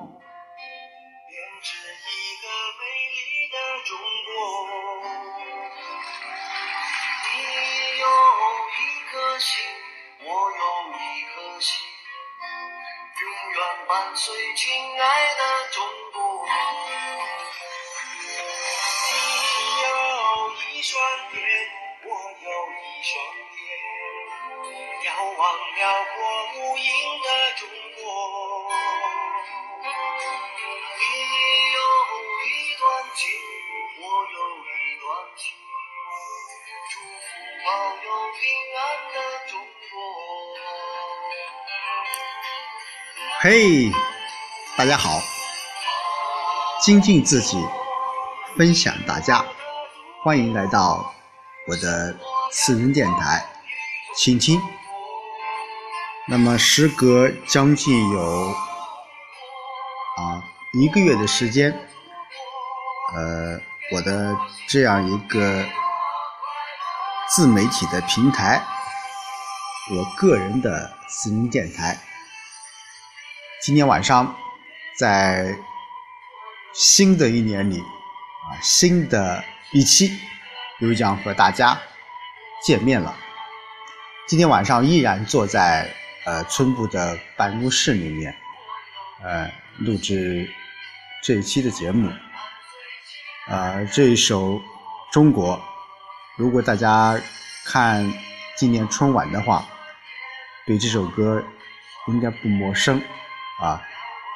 编织一个美丽的中国。你有一颗心，我有一颗心，永远伴随亲爱的中国。你有一双眼，我有一双眼，遥望辽阔无垠的中国。嘿，大家好，精进自己，分享大家，欢迎来到我的私人电台，倾听。那么时隔将近有啊一个月的时间，呃，我的这样一个自媒体的平台，我个人的私人电台。今天晚上，在新的一年里，啊，新的一期又将和大家见面了。今天晚上依然坐在呃村部的办公室里面，呃，录制这一期的节目。呃，这一首《中国》，如果大家看今年春晚的话，对这首歌应该不陌生。啊，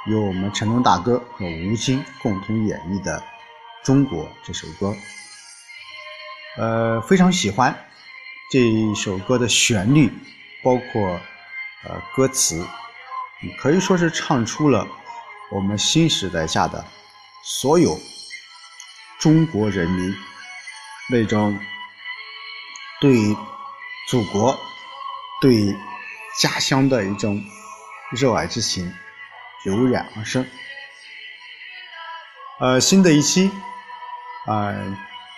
由我们成龙大哥和吴京共同演绎的《中国》这首歌，呃，非常喜欢这首歌的旋律，包括呃歌词，可以说是唱出了我们新时代下的所有中国人民那种对祖国、对家乡的一种热爱之情。油然而生。呃，新的一期，啊，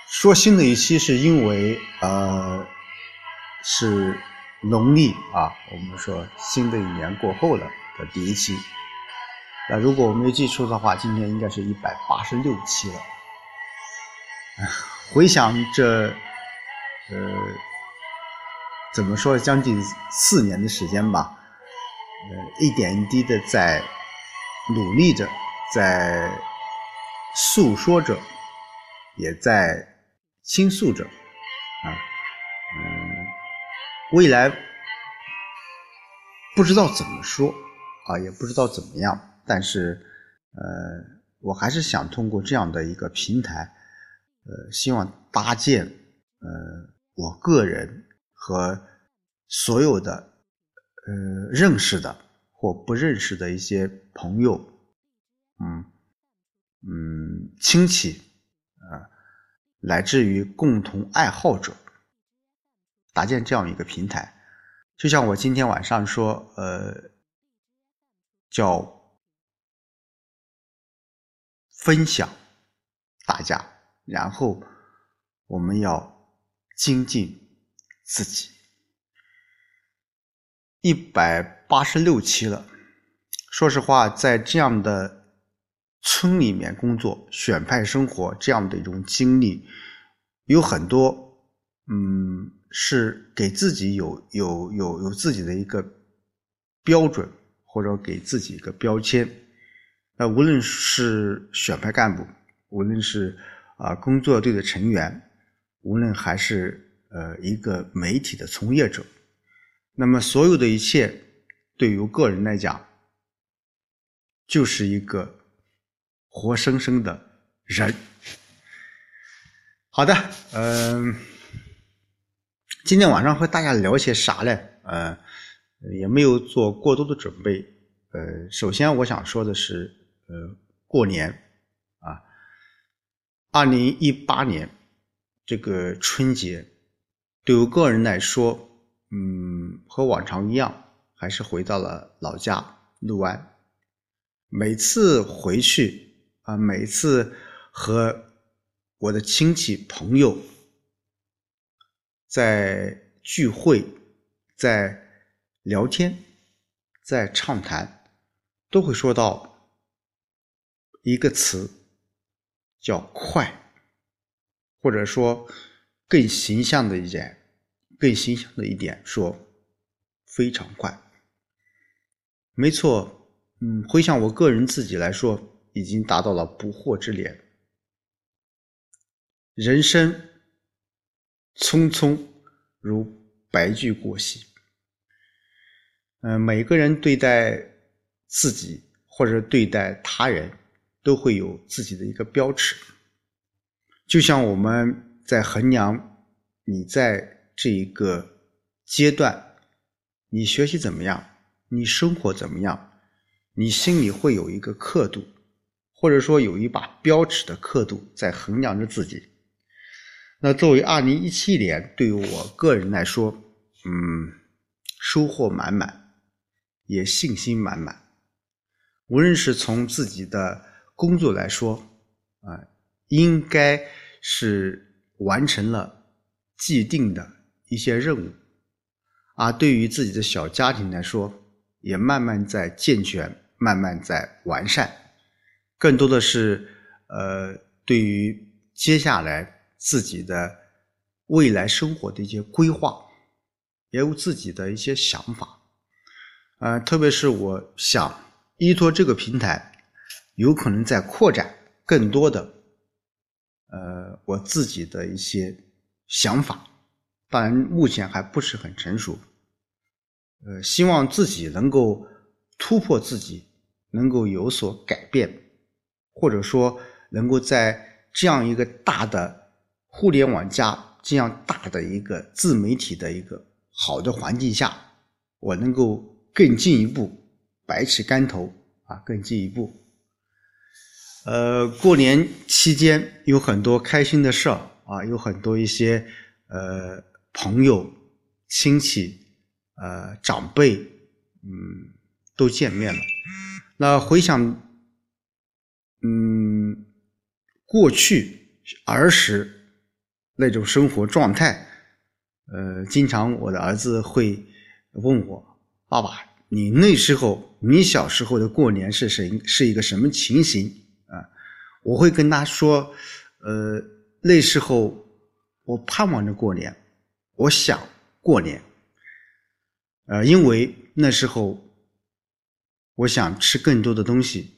说新的一期是因为呃是农历啊，我们说新的一年过后了的第一期。那如果我没记错的话，今天应该是一百八十六期了。回想这呃怎么说，将近四年的时间吧，呃，一点一滴的在。努力着，在诉说着，也在倾诉着，啊，嗯，未来不知道怎么说，啊，也不知道怎么样，但是，呃，我还是想通过这样的一个平台，呃，希望搭建，呃，我个人和所有的，呃，认识的。或不认识的一些朋友，嗯嗯，亲戚啊，来自于共同爱好者，搭建这样一个平台，就像我今天晚上说，呃，叫分享大家，然后我们要精进自己。一百八十六期了。说实话，在这样的村里面工作、选派生活这样的一种经历，有很多，嗯，是给自己有有有有自己的一个标准，或者给自己一个标签。那无论是选派干部，无论是啊工作队的成员，无论还是呃一个媒体的从业者。那么，所有的一切，对于个人来讲，就是一个活生生的人。好的，嗯，今天晚上和大家聊些啥呢？呃，也没有做过多的准备。呃，首先我想说的是，呃，过年啊，二零一八年这个春节，对于个人来说。嗯，和往常一样，还是回到了老家六安。每次回去啊，每次和我的亲戚朋友在聚会、在聊天、在畅谈，都会说到一个词叫“快”，或者说更形象的一点，更形象的一点说非常快。没错，嗯，回想我个人自己来说，已经达到了不惑之年。人生匆匆如白驹过隙，嗯，每个人对待自己或者对待他人，都会有自己的一个标尺。就像我们在衡量你在这一个阶段，你学习怎么样，你生活怎么样，你心里会有一个刻度，或者说有一把标尺的刻度在衡量着自己。那作为二零一七年，对于我个人来说，嗯，收获满满，也信心满满。无论是从自己的工作来说，啊，应该是完成了既定的一些任务；而对于自己的小家庭来说，也慢慢在健全，慢慢在完善。更多的是，呃，对于接下来。自己的未来生活的一些规划，也有自己的一些想法，呃，特别是我想依托这个平台，有可能在扩展更多的，呃，我自己的一些想法，当然目前还不是很成熟，呃，希望自己能够突破自己，能够有所改变，或者说能够在这样一个大的。互联网加这样大的一个自媒体的一个好的环境下，我能够更进一步，百尺竿头啊，更进一步。呃，过年期间有很多开心的事儿啊，有很多一些呃朋友、亲戚、呃长辈，嗯，都见面了。那回想，嗯，过去儿时。那种生活状态，呃，经常我的儿子会问我：“爸爸，你那时候，你小时候的过年是谁是一个什么情形？”啊，我会跟他说：“呃，那时候我盼望着过年，我想过年，呃，因为那时候我想吃更多的东西，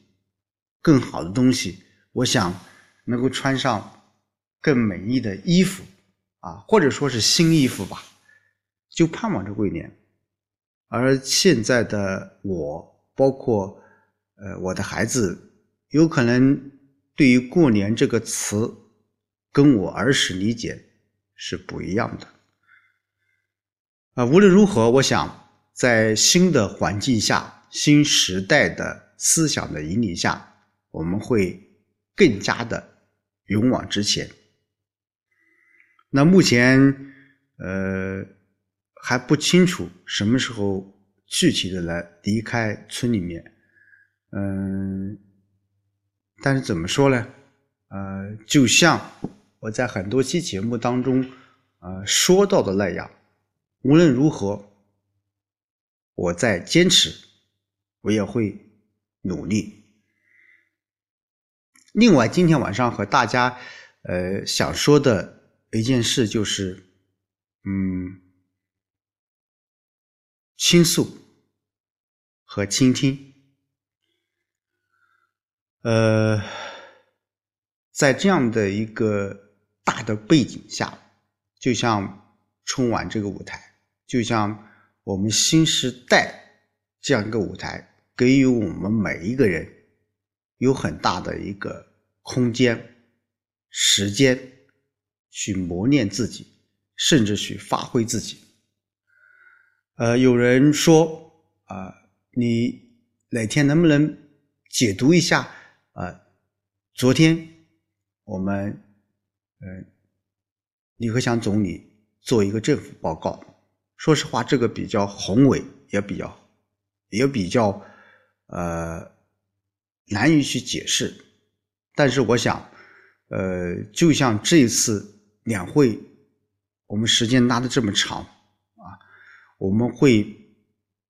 更好的东西，我想能够穿上。”更美丽的衣服啊，或者说是新衣服吧，就盼望着过年。而现在的我，包括呃我的孩子，有可能对于过年这个词，跟我儿时理解是不一样的。啊，无论如何，我想在新的环境下、新时代的思想的引领下，我们会更加的勇往直前。那目前，呃，还不清楚什么时候具体的来离开村里面，嗯，但是怎么说呢？呃，就像我在很多期节目当中，呃，说到的那样，无论如何，我在坚持，我也会努力。另外，今天晚上和大家，呃，想说的。一件事就是，嗯，倾诉和倾听。呃，在这样的一个大的背景下，就像春晚这个舞台，就像我们新时代这样一个舞台，给予我们每一个人有很大的一个空间、时间。去磨练自己，甚至去发挥自己。呃，有人说啊，你哪天能不能解读一下啊？昨天我们嗯，李克强总理做一个政府报告，说实话，这个比较宏伟，也比较也比较呃难以去解释。但是我想，呃，就像这一次。两会，我们时间拉的这么长啊，我们会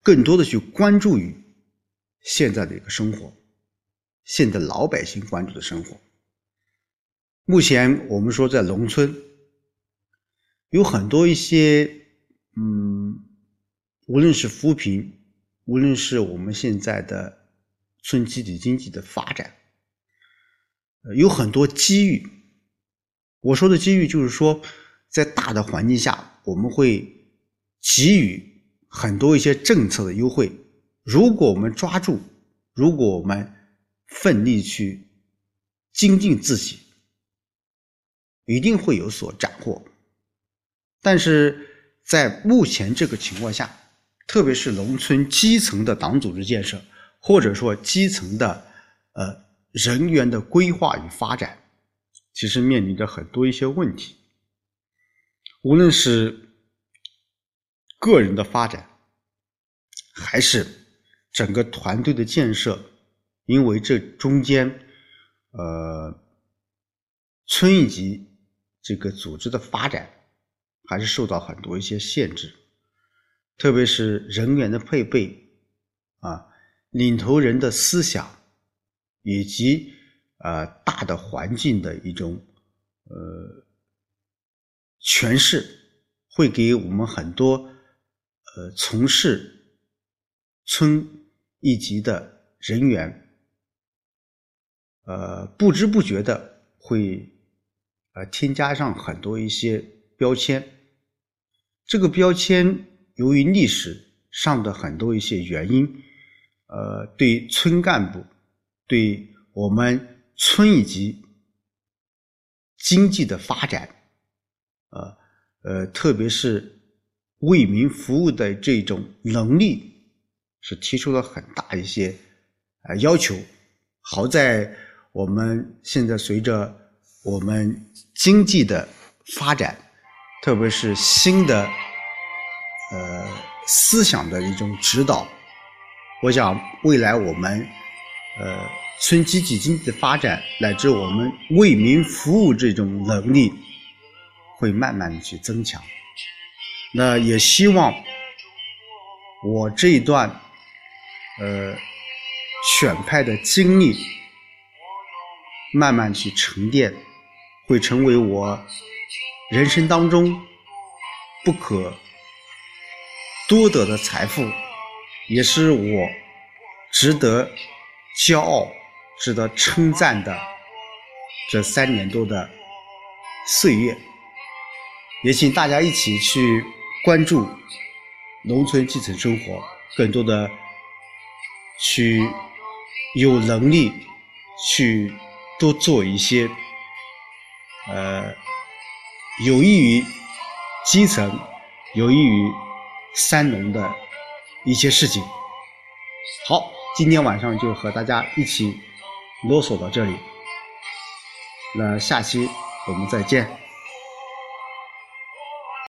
更多的去关注于现在的一个生活，现在老百姓关注的生活。目前我们说在农村，有很多一些，嗯，无论是扶贫，无论是我们现在的村集体经济的发展，有很多机遇。我说的机遇就是说，在大的环境下，我们会给予很多一些政策的优惠。如果我们抓住，如果我们奋力去精进自己，一定会有所斩获。但是在目前这个情况下，特别是农村基层的党组织建设，或者说基层的呃人员的规划与发展，其实面临着很多一些问题。无论是个人的发展，还是整个团队的建设，因为这中间，呃，村一级这个组织的发展，还是受到很多一些限制，特别是人员的配备，啊，领头人的思想，以及呃大的环境的一种呃诠释，会给我们很多呃从事。村一级的人员，呃，不知不觉的会呃添加上很多一些标签。这个标签由于历史上的很多一些原因，呃，对村干部，对我们村一级经济的发展，呃呃，特别是为民服务的这种能力。是提出了很大一些呃要求，好在我们现在随着我们经济的发展，特别是新的呃思想的一种指导，我想未来我们呃村集体经济的发展，乃至我们为民服务这种能力，会慢慢的去增强。那也希望我这一段。呃，选派的经历慢慢去沉淀，会成为我人生当中不可多得的财富，也是我值得骄傲、值得称赞的这三年多的岁月。也请大家一起去关注农村基层生活，更多的。去有能力去多做一些，呃，有益于基层、有益于三农的一些事情。好，今天晚上就和大家一起啰嗦到这里，那下期我们再见。